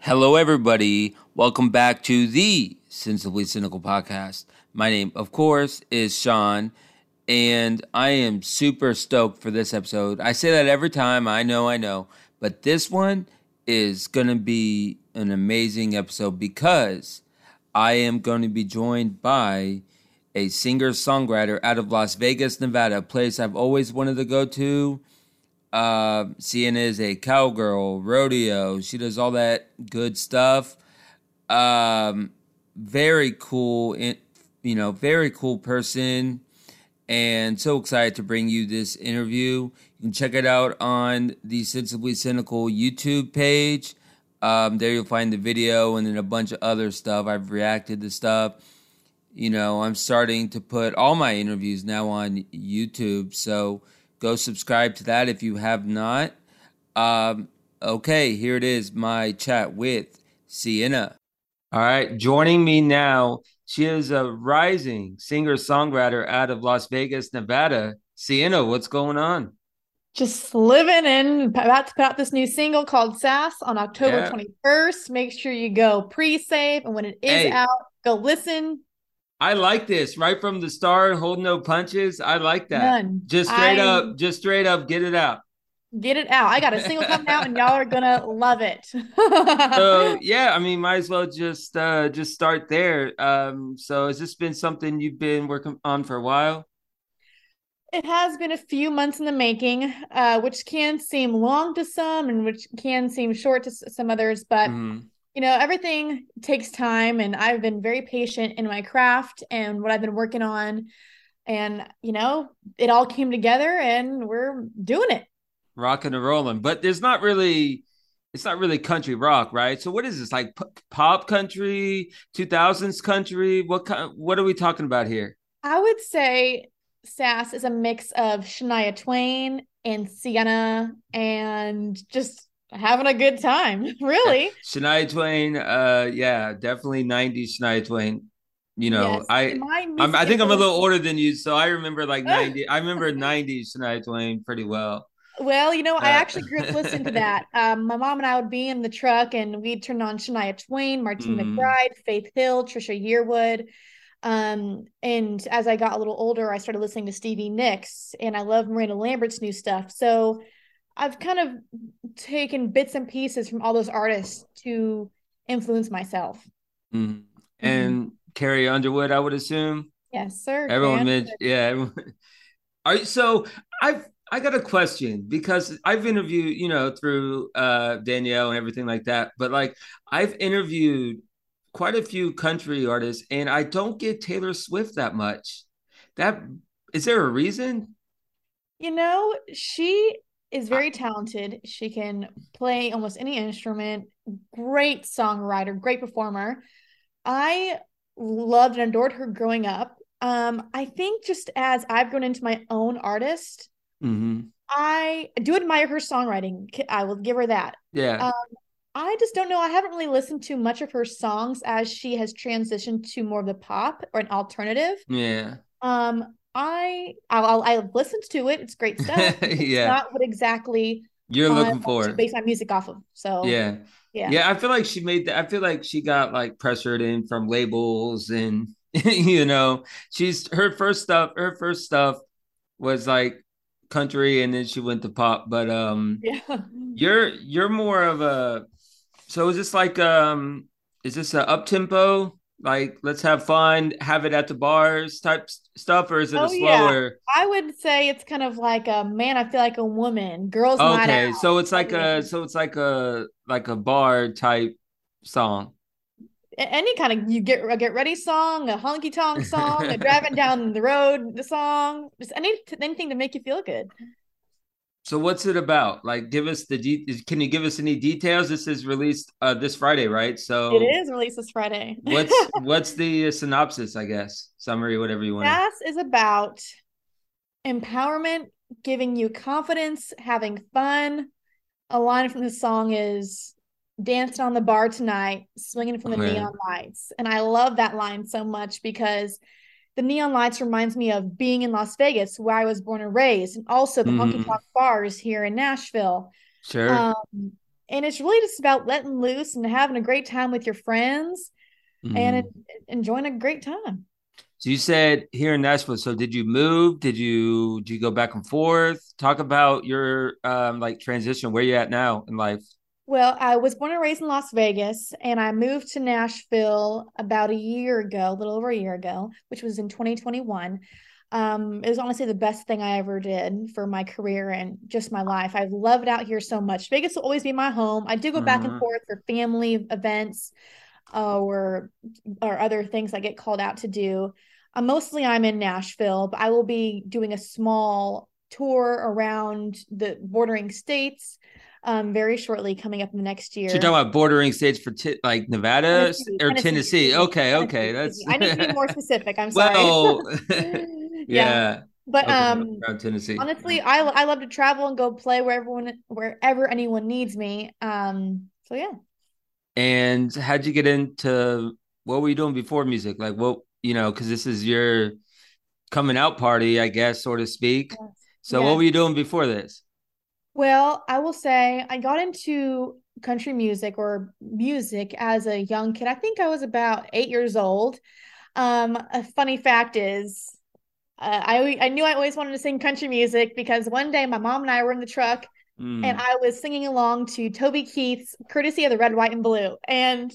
Hello, everybody. Welcome back to the Sensibly Cynical podcast. My name, of course, is Sean, and I am super stoked for this episode. I say that every time, I know, I know, but this one is going to be an amazing episode because I am going to be joined by a singer songwriter out of Las Vegas, Nevada, a place I've always wanted to go to. Uh, Sienna is a cowgirl, rodeo. She does all that good stuff. Um, very cool, you know, very cool person. And so excited to bring you this interview. You can check it out on the Sensibly Cynical YouTube page. Um, there you'll find the video and then a bunch of other stuff. I've reacted to stuff. You know, I'm starting to put all my interviews now on YouTube. So go subscribe to that if you have not. Um, okay, here it is my chat with Sienna. All right, joining me now, she is a rising singer songwriter out of Las Vegas, Nevada. Sienna, what's going on? Just living and about to put out this new single called Sass on October yeah. 21st. Make sure you go pre save. And when it is hey, out, go listen. I like this right from the start, hold no punches. I like that. None. Just straight I, up, just straight up, get it out get it out. I got a single coming out, and y'all are gonna love it. so yeah, I mean, might as well just uh just start there. Um, so has this been something you've been working on for a while? It has been a few months in the making, uh, which can seem long to some, and which can seem short to some others. But mm. you know, everything takes time, and I've been very patient in my craft and what I've been working on. And you know, it all came together, and we're doing it rocking and rolling. But there's not really it's not really country rock, right? So what is this like p- pop country, 2000s country? What kind what are we talking about here? I would say Sass is a mix of Shania Twain and Sienna and just having a good time, really. Shania Twain, uh yeah, definitely 90s Shania Twain. You know, yes. I i think I'm a little older than you, so I remember like 90 I remember 90s Shania Twain pretty well. Well, you know, I uh, actually grew up listening to that. Um, my mom and I would be in the truck and we'd turn on Shania Twain, Martina mm. McBride, Faith Hill, Trisha Yearwood. Um, and as I got a little older, I started listening to Stevie Nicks and I love Miranda Lambert's new stuff. So I've kind of taken bits and pieces from all those artists to influence myself. Mm. And mm-hmm. Carrie Underwood, I would assume. Yes, sir. Everyone, mentioned, yeah. Everyone. Are you, so I've I got a question because I've interviewed, you know, through uh, Danielle and everything like that. But like, I've interviewed quite a few country artists, and I don't get Taylor Swift that much. That is there a reason? You know, she is very talented. She can play almost any instrument. Great songwriter, great performer. I loved and adored her growing up. Um, I think just as I've grown into my own artist, Mm-hmm. I do admire her songwriting. I will give her that. Yeah. Um, I just don't know. I haven't really listened to much of her songs as she has transitioned to more of the pop or an alternative. Yeah. Um, I I'll, I'll listened to it. It's great stuff. yeah. not what exactly you're looking for. Base my music off of. So yeah. Yeah. Yeah. I feel like she made that. I feel like she got like pressured in from labels and you know she's her first stuff. Her first stuff was like country and then she went to pop. But um yeah. you're you're more of a so is this like um is this a up tempo like let's have fun have it at the bars type stuff or is it oh, a slower yeah. i would say it's kind of like a man i feel like a woman girls okay so it's like a so it's like a like a bar type song any kind of you get a get ready song, a honky tonk song, a driving down the road the song, just any anything to make you feel good. So what's it about? Like, give us the de- can you give us any details? This is released uh, this Friday, right? So it is released this Friday. what's what's the synopsis? I guess summary, whatever you want. Sass is about empowerment, giving you confidence, having fun, a line from the song is dancing on the bar tonight, swinging from the neon lights. And I love that line so much because the neon lights reminds me of being in Las Vegas, where I was born and raised, and also the mm. honky tonk bars here in Nashville. Sure. Um, and it's really just about letting loose and having a great time with your friends mm. and enjoying a great time. So you said here in Nashville. So did you move? Did you did you go back and forth? Talk about your um like transition. Where you at now in life? Well, I was born and raised in Las Vegas, and I moved to Nashville about a year ago, a little over a year ago, which was in 2021. Um, it was honestly the best thing I ever did for my career and just my life. I've loved out here so much. Vegas will always be my home. I do go back and mm-hmm. forth for family events uh, or or other things I get called out to do. Uh, mostly I'm in Nashville, but I will be doing a small tour around the bordering states um, very shortly coming up in the next year. So you're talking about bordering states for t- like Nevada Tennessee, or Tennessee. Tennessee. Okay, okay, that's. I need to be more specific. I'm sorry. Well, yeah. yeah. But um, around Tennessee. Honestly, I I love to travel and go play wherever wherever anyone needs me. Um, so yeah. And how'd you get into what were you doing before music? Like what you know, because this is your coming out party, I guess, so to speak. Yes. So yes. what were you doing before this? Well, I will say I got into country music or music as a young kid. I think I was about eight years old. Um, a funny fact is, uh, I I knew I always wanted to sing country music because one day my mom and I were in the truck mm. and I was singing along to Toby Keith's "Courtesy of the Red, White, and Blue," and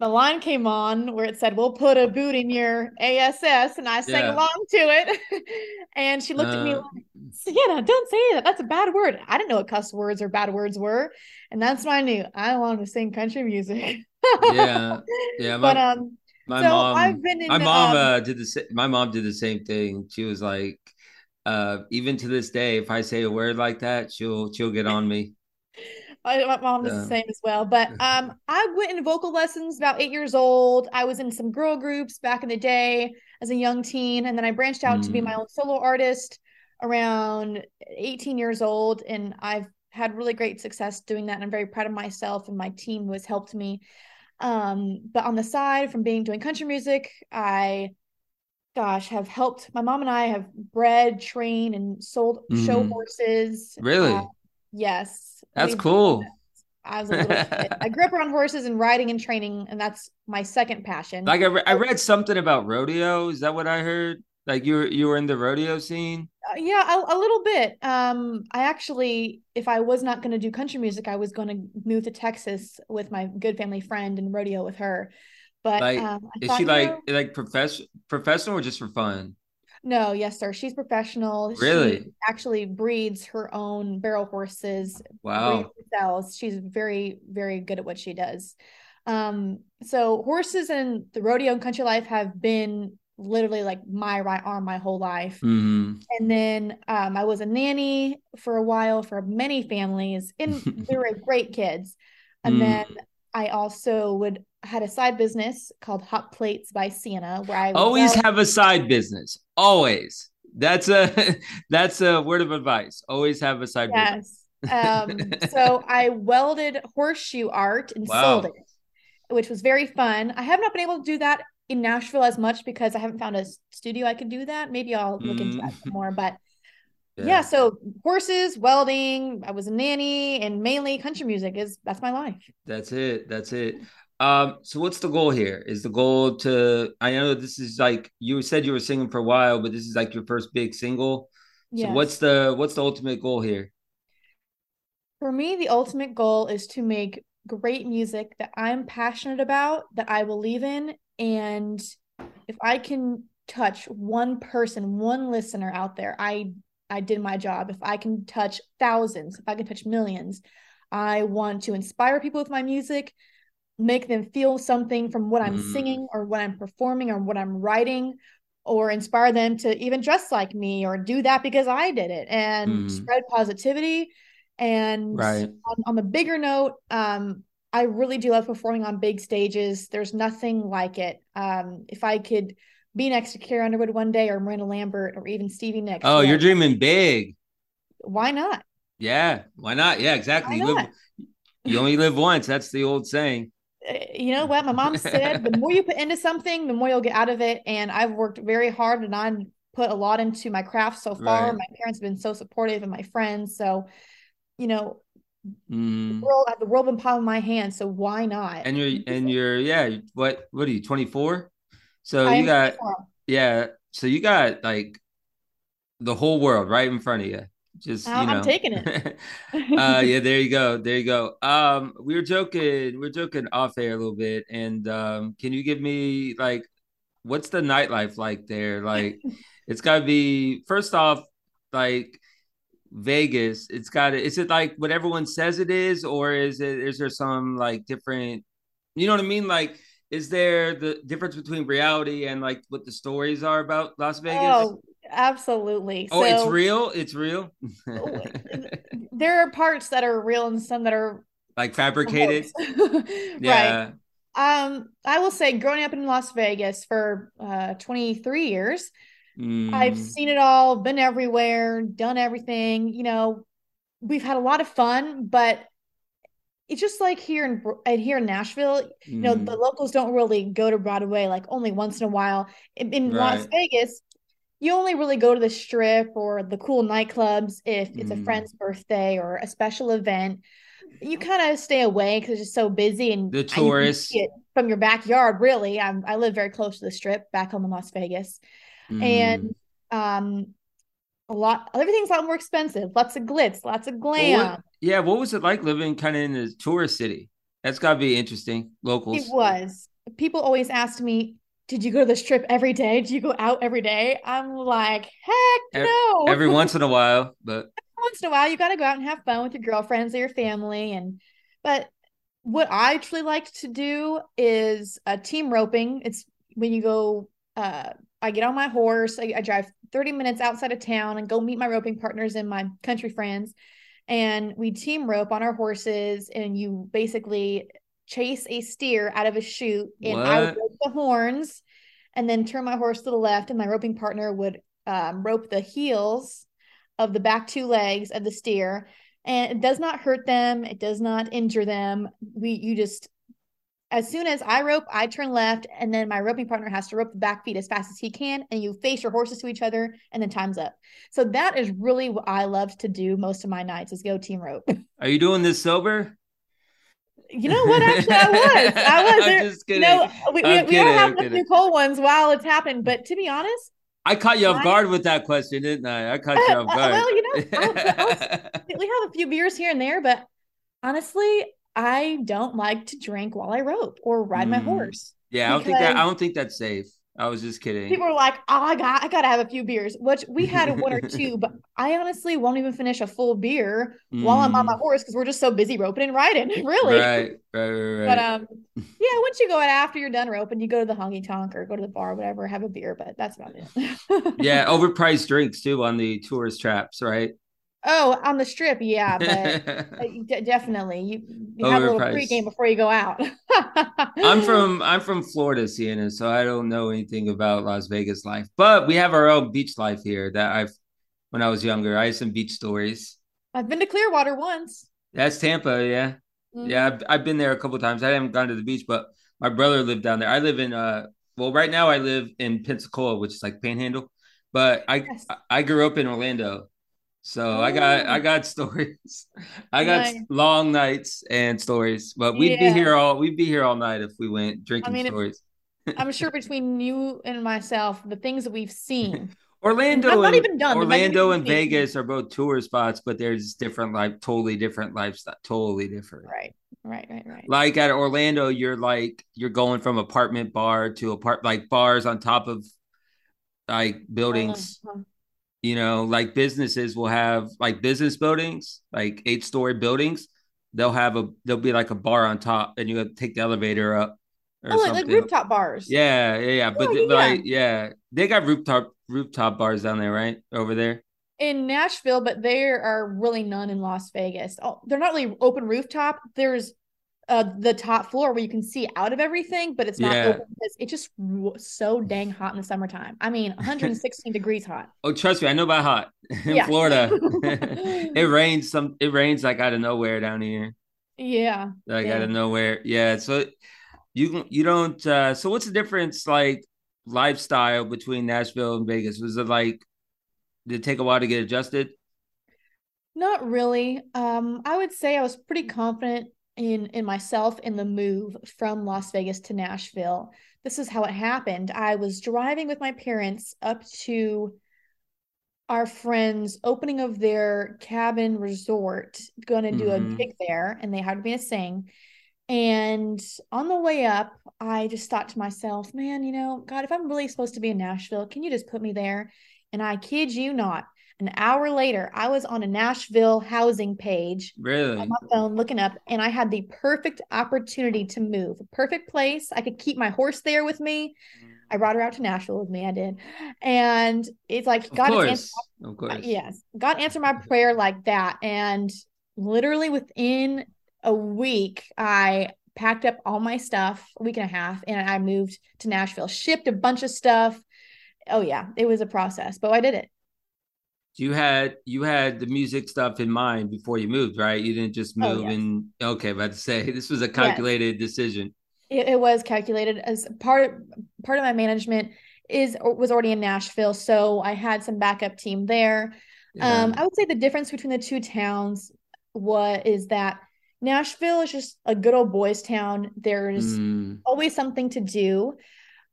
the line came on where it said, We'll put a boot in your ASS. And I sang yeah. along to it. and she looked uh, at me uh, like, Sienna, don't say that. That's a bad word. I didn't know what cuss words or bad words were. And that's when I knew I wanted to sing country music. yeah. Yeah. My, but, um, my so mom, I've been in, my mom um, uh, did the my mom did the same thing. She was like, uh, even to this day, if I say a word like that, she'll she'll get on me. My, my mom is yeah. the same as well. But um, I went in vocal lessons about eight years old. I was in some girl groups back in the day as a young teen, and then I branched out mm. to be my mm. own solo artist around 18 years old, and I've had really great success doing that. And I'm very proud of myself and my team who has helped me. Um, but on the side, from being doing country music, I gosh, have helped my mom and I have bred, trained, and sold mm. show horses. Really? Uh, yes. That's cool. I was a little kid. I grew up around horses and riding and training, and that's my second passion. Like I, re- I read something about rodeo. Is that what I heard? Like you were you were in the rodeo scene? Uh, yeah, a, a, little bit. Um, I actually, if I was not going to do country music, I was going to move to Texas with my good family friend and rodeo with her. But like, um, is thought, she like know, like professional professional or just for fun? No, yes, sir. She's professional. Really? She actually breeds her own barrel horses. Wow. Cells. She's very, very good at what she does. Um, so horses and the rodeo and country life have been literally like my right arm my whole life. Mm-hmm. And then um, I was a nanny for a while for many families, and they were great kids. And mm. then I also would had a side business called Hot Plates by Sienna, where I always have a side business. Always. That's a that's a word of advice. Always have a side yes. business. um, so I welded horseshoe art and wow. sold it, which was very fun. I have not been able to do that in Nashville as much because I haven't found a studio I can do that. Maybe I'll look mm. into that mm. more. But yeah. yeah, so horses, welding. I was a nanny, and mainly country music is that's my life. That's it. That's it. Um, so what's the goal here? Is the goal to I know this is like you said you were singing for a while, but this is like your first big single. So yes. what's the what's the ultimate goal here? For me, the ultimate goal is to make great music that I'm passionate about, that I believe in, and if I can touch one person, one listener out there, I I did my job. If I can touch thousands, if I can touch millions, I want to inspire people with my music make them feel something from what I'm mm. singing or what I'm performing or what I'm writing or inspire them to even dress like me or do that because I did it and mm. spread positivity. And right. on, on the bigger note, um, I really do love performing on big stages. There's nothing like it. Um, if I could be next to Carrie Underwood one day or Miranda Lambert or even Stevie Nicks. Oh, you're dreaming big. Why not? Yeah, why not? Yeah, exactly. You live, you only live once. That's the old saying. Eh, you know what my mom said? the more you put into something, the more you'll get out of it. And I've worked very hard, and I put a lot into my craft so far. Right. My parents have been so supportive, and my friends. So, you know, mm. the world the world in palm of my hand. So why not? And you're and you're yeah. What what are you? Twenty four. So I you got 24. yeah. So you got like the whole world right in front of you. Just you know, I'm taking it. uh, yeah, there you go, there you go. Um, we were joking, we are joking off air a little bit, and um, can you give me like, what's the nightlife like there? Like, it's got to be first off, like Vegas. It's got to. Is it like what everyone says it is, or is it? Is there some like different? You know what I mean? Like, is there the difference between reality and like what the stories are about Las Vegas? Oh, absolutely. Oh, so, it's real. It's real. there are parts that are real and some that are like fabricated. yeah. Right. Um, I will say, growing up in Las Vegas for uh, 23 years, mm. I've seen it all, been everywhere, done everything. You know, we've had a lot of fun, but it's just like here in here in Nashville, you know, the mm. locals don't really go to Broadway like only once in a while. In, in right. Las Vegas, you only really go to the strip or the cool nightclubs if it's mm. a friend's birthday or a special event. You kind of stay away because it's just so busy and the tourists from your backyard. Really, I'm, I live very close to the strip back home in Las Vegas, mm. and um, a lot everything's a lot more expensive. Lots of glitz, lots of glam. Well, what, yeah, what was it like living kind of in a tourist city? That's got to be interesting. Locals. It was. People always asked me, did you go to the strip every day? Do you go out every day? I'm like, heck no. Every once in a while, but every once in a while, you got to go out and have fun with your girlfriends or your family. And, but what I truly like to do is a uh, team roping. It's when you go, uh, I get on my horse, I, I drive 30 minutes outside of town and go meet my roping partners and my country friends. And we team rope on our horses, and you basically chase a steer out of a chute and what? I would rope the horns and then turn my horse to the left and my roping partner would um, rope the heels of the back two legs of the steer and it does not hurt them it does not injure them we you just as soon as I rope, I turn left, and then my roping partner has to rope the back feet as fast as he can, and you face your horses to each other, and then time's up. So that is really what I love to do most of my nights is go team rope. Are you doing this sober? You know what? Actually, I was. I was. I'm just kidding. You know, we, we, we don't have the Nicole ones while it's happening, but to be honest, I caught you off guard with that question, didn't I? I caught you off guard. well, you know, I was, I was, we have a few beers here and there, but honestly, I don't like to drink while I rope or ride mm. my horse. Yeah, I don't think that. I don't think that's safe. I was just kidding. People were like, "Oh, I got, I got to have a few beers," which we had one or two, but I honestly won't even finish a full beer mm. while I'm on my mm. horse because we're just so busy roping and riding, really. Right, right, right, right. But um, yeah, once you go out after you're done roping, you go to the honky tonk or go to the bar, or whatever, have a beer. But that's about it. yeah, overpriced drinks too on the tourist traps, right? Oh, on the strip, yeah, but d- definitely you, you have a little pregame before you go out. I'm from I'm from Florida, Sienna, so I don't know anything about Las Vegas life, but we have our own beach life here. That I've when I was younger, I had some beach stories. I've been to Clearwater once. That's Tampa, yeah, mm-hmm. yeah. I've, I've been there a couple times. I haven't gone to the beach, but my brother lived down there. I live in uh, well, right now I live in Pensacola, which is like Panhandle, but I yes. I grew up in Orlando. So oh. I got I oh. got stories. I got nice. long nights and stories. But we'd yeah. be here all we'd be here all night if we went drinking I mean, stories. I'm sure between you and myself, the things that we've seen. Orlando and, even done, Orlando and Vegas are both tour spots, but there's different like totally different lifestyle, totally different. Right. Right, right, right. Like at Orlando, you're like you're going from apartment bar to apart like bars on top of like buildings. Uh-huh you know like businesses will have like business buildings like eight story buildings they'll have a there'll be like a bar on top and you have to take the elevator up or oh, like, like, rooftop bars yeah yeah yeah but, oh, yeah. like yeah they got rooftop rooftop bars down there right over there in Nashville, but there are really none in Las Vegas. Oh, they're not really open rooftop. There's uh, the top floor where you can see out of everything, but it's not Yeah. open because it's just so dang hot in the summertime. I mean, 116 degrees hot. Oh, trust me, I know about hot in Yeah. Florida. it rains some. It rains like out of nowhere down here, Yeah. like Yeah. out of nowhere. Yeah. So you you don't. uh So what's the difference, like lifestyle between Nashville and Vegas? Was it like did it take a while to get adjusted? Not really. Um, I would say I was pretty confident in in myself in the move from Las Vegas to Nashville. This is how it happened. I was driving with my parents up to our friends' opening of their cabin resort, going to do Mhm. a gig there, and they had me to sing. And on the way up, I just thought to myself, man, you know, God, if I'm really supposed to be in Nashville, can you just put me there? And I kid you not, an hour later, I was on a Nashville housing page Really? on my phone looking up, and I had the perfect opportunity to move. Perfect place. I could keep my horse there with me. I brought her out to Nashville with me. I did. And it's like Of God has answered. Of course. Yes. God answered my prayer like that. And literally within a week, I packed up all my stuff, a week and a half, and I moved to Nashville, shipped a bunch of stuff. Oh, yeah, it was a process, but I did it. You had you had the music stuff in mind before you moved, right? You didn't just Oh, move yes. and okay, about to say this was a calculated decision. It, it was calculated as part part of my management is was already in Nashville, so I had some backup team there. Yeah. Um, I would say the difference between the two towns what is that Nashville is just a good old boys town. There's Mm, always something to do.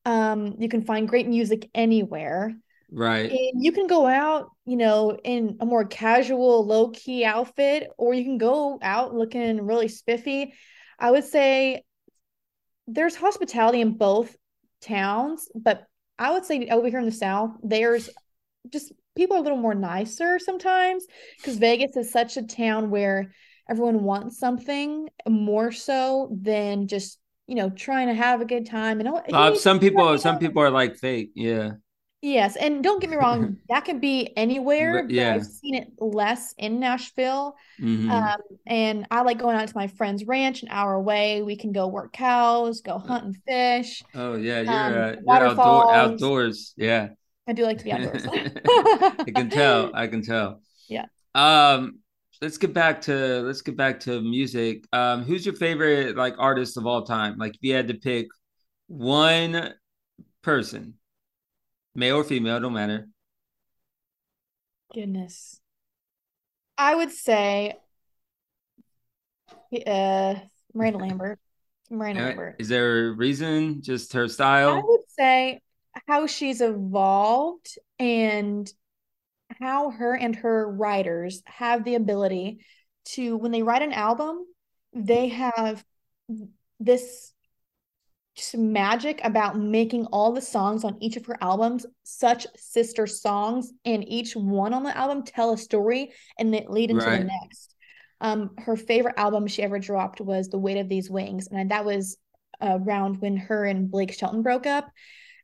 Um, you can find great music anywhere. Right. And you can go out, you know, in a more casual, low key outfit, or you can go out looking really spiffy. I would say there's hospitality in both towns, but I would say over here in the South, there's just people are a little more nicer sometimes because Vegas is such a town where everyone wants something more so than just, you know, trying to have a good time. And Uh, some people some people are like fake. Yeah. Yes, and don't get me wrong, that can be anywhere, But yeah. I've seen it less in Nashville. Mhm. Um, and I like going out to my friend's ranch an hour away. We can go work cows, go hunt and fish. Oh yeah, you're um, uh, you're outdoor outdoors. Yeah. I do like to be outdoors. I can tell. I can tell. Yeah. Um, let's get back to let's get back to music. Um, who's your favorite like artist of all time? Like if you had to pick one person, male or female, don't matter. Goodness. I would say uh Miranda Lambert. Miranda Uh, Lambert. Is there a reason? Just her style? I would say how she's evolved and how her and her writers have the ability to, when they write an album, they have this magic about making all the songs on each of her albums such sister songs, and each one on the album tell a story and then lead into Right. the next. Um, her favorite album she ever dropped was The Weight of These Wings, and that was around when her and Blake Shelton broke up.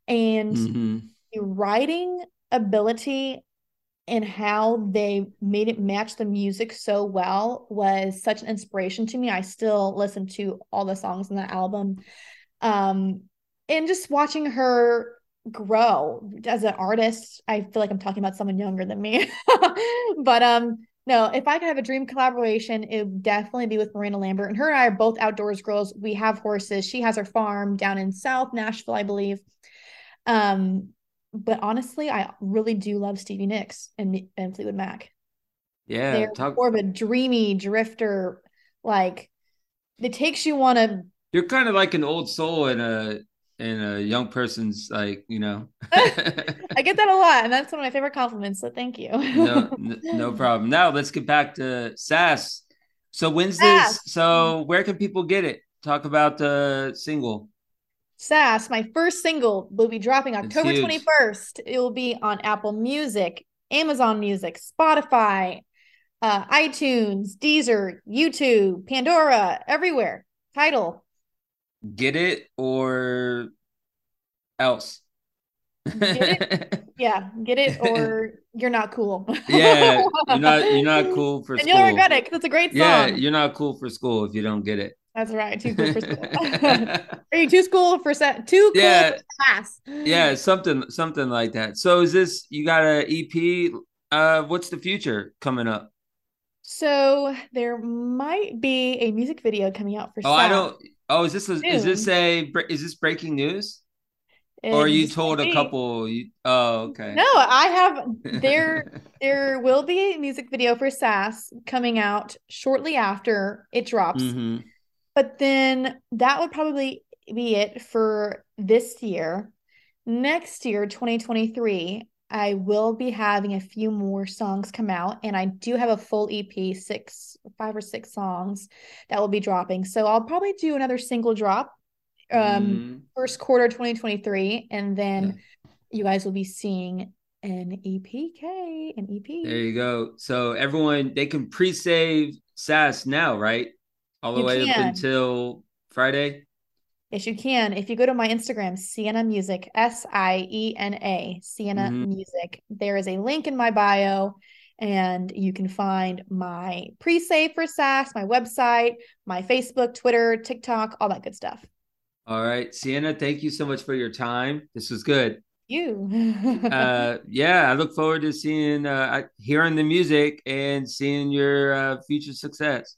And hmm the writing ability and how they made it match the music so well was such an inspiration to me. I still listen to all the songs in that album. Um, and just watching her grow as an artist, I feel like I'm talking about someone younger than me. but um, no, if I could have a dream collaboration, it would definitely be with Miranda Lambert. And her and I are both outdoors girls. We have horses. She has her farm down in South Nashville, I believe. Um, but honestly, I really do love Stevie Nicks and, and Fleetwood Mac. Yeah. They're Talk. more of a dreamy drifter, like it takes you on a You're kind of like an old soul in a in a young person's like you know. I get that a lot, and that's one of my favorite compliments. So thank you. no, n- no problem. Now let's get back to Sass. So when's Sass. this? So where can people get it? Talk about the single. Sass, my first single, will be dropping October 21st. It will be on Apple Music, Amazon Music, Spotify, uh, iTunes, Deezer, YouTube, Pandora, everywhere. Title. Get it or else. Get Yeah, get it or you're not cool. yeah, you're not you're not cool for school. and school. you'll regret it because it's a great song. Yeah, you're not cool for school if you don't get it. That's right. Too cool for school. Are you too school for set? Too cool yeah. for class. Yeah, something something like that. So is this you got a EP? Uh, what's the future coming up? So there might be a music video coming out for. Oh, I don't. Oh, is this a, is this a is this breaking news? or you told a couple you, oh okay. No i have there there will be a music video for sass coming out shortly after it drops. Mm-hmm. but then that would probably be it for this year. Next year 2023 i will be having a few more songs come out and i do have a full ep six five or six songs that will be dropping so i'll probably do another single drop um mm. first quarter 2023 and then yeah. you guys will be seeing an EPK, an EP. There you go. So everyone they can pre-save Sass now, right? All the you way can. up until Friday. Yes, you can. If you go to my Instagram, Sienna Music, S I E N A, Sienna mm-hmm. Music, there is a link in my bio, and you can find my pre save for Sass, my website, my Facebook, Twitter, TikTok, all that good stuff. All right, Sienna, thank you so much for your time. This was good. You. uh, yeah, I look forward to seeing, uh, hearing the music and seeing your uh, future success.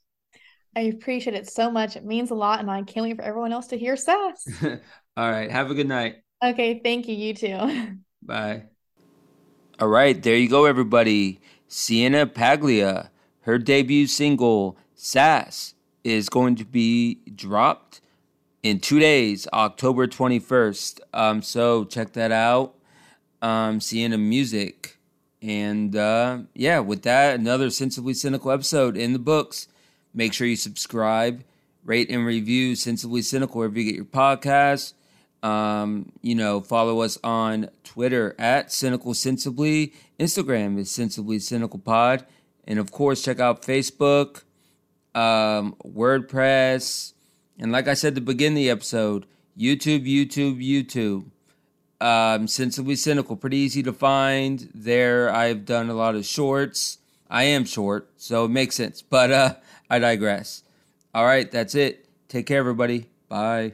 I appreciate it so much. It means a lot, and I can't wait for everyone else to hear Sass. All right, have a good night. Okay, thank you. You too. Bye. All right, there you go, everybody. Sienna Paglia, her debut single, Sass, is going to be dropped in two days, October 21st. Um, so check that out. Um, Sienna Music. And uh, yeah, with that, another Sensibly Cynical episode in the books. Make sure you subscribe, rate, and review Sensibly Cynical wherever you get your podcasts. Um, you know, follow us on Twitter at Cynical Sensibly. Instagram is Sensibly Cynical Pod. And of course, check out Facebook, um, WordPress, and like I said to begin the episode, YouTube, YouTube, YouTube. Um, Sensibly Cynical, pretty easy to find. There, I've done a lot of shorts. I am short, so it makes sense. But uh, I digress. All right, that's it. Take care, everybody. Bye.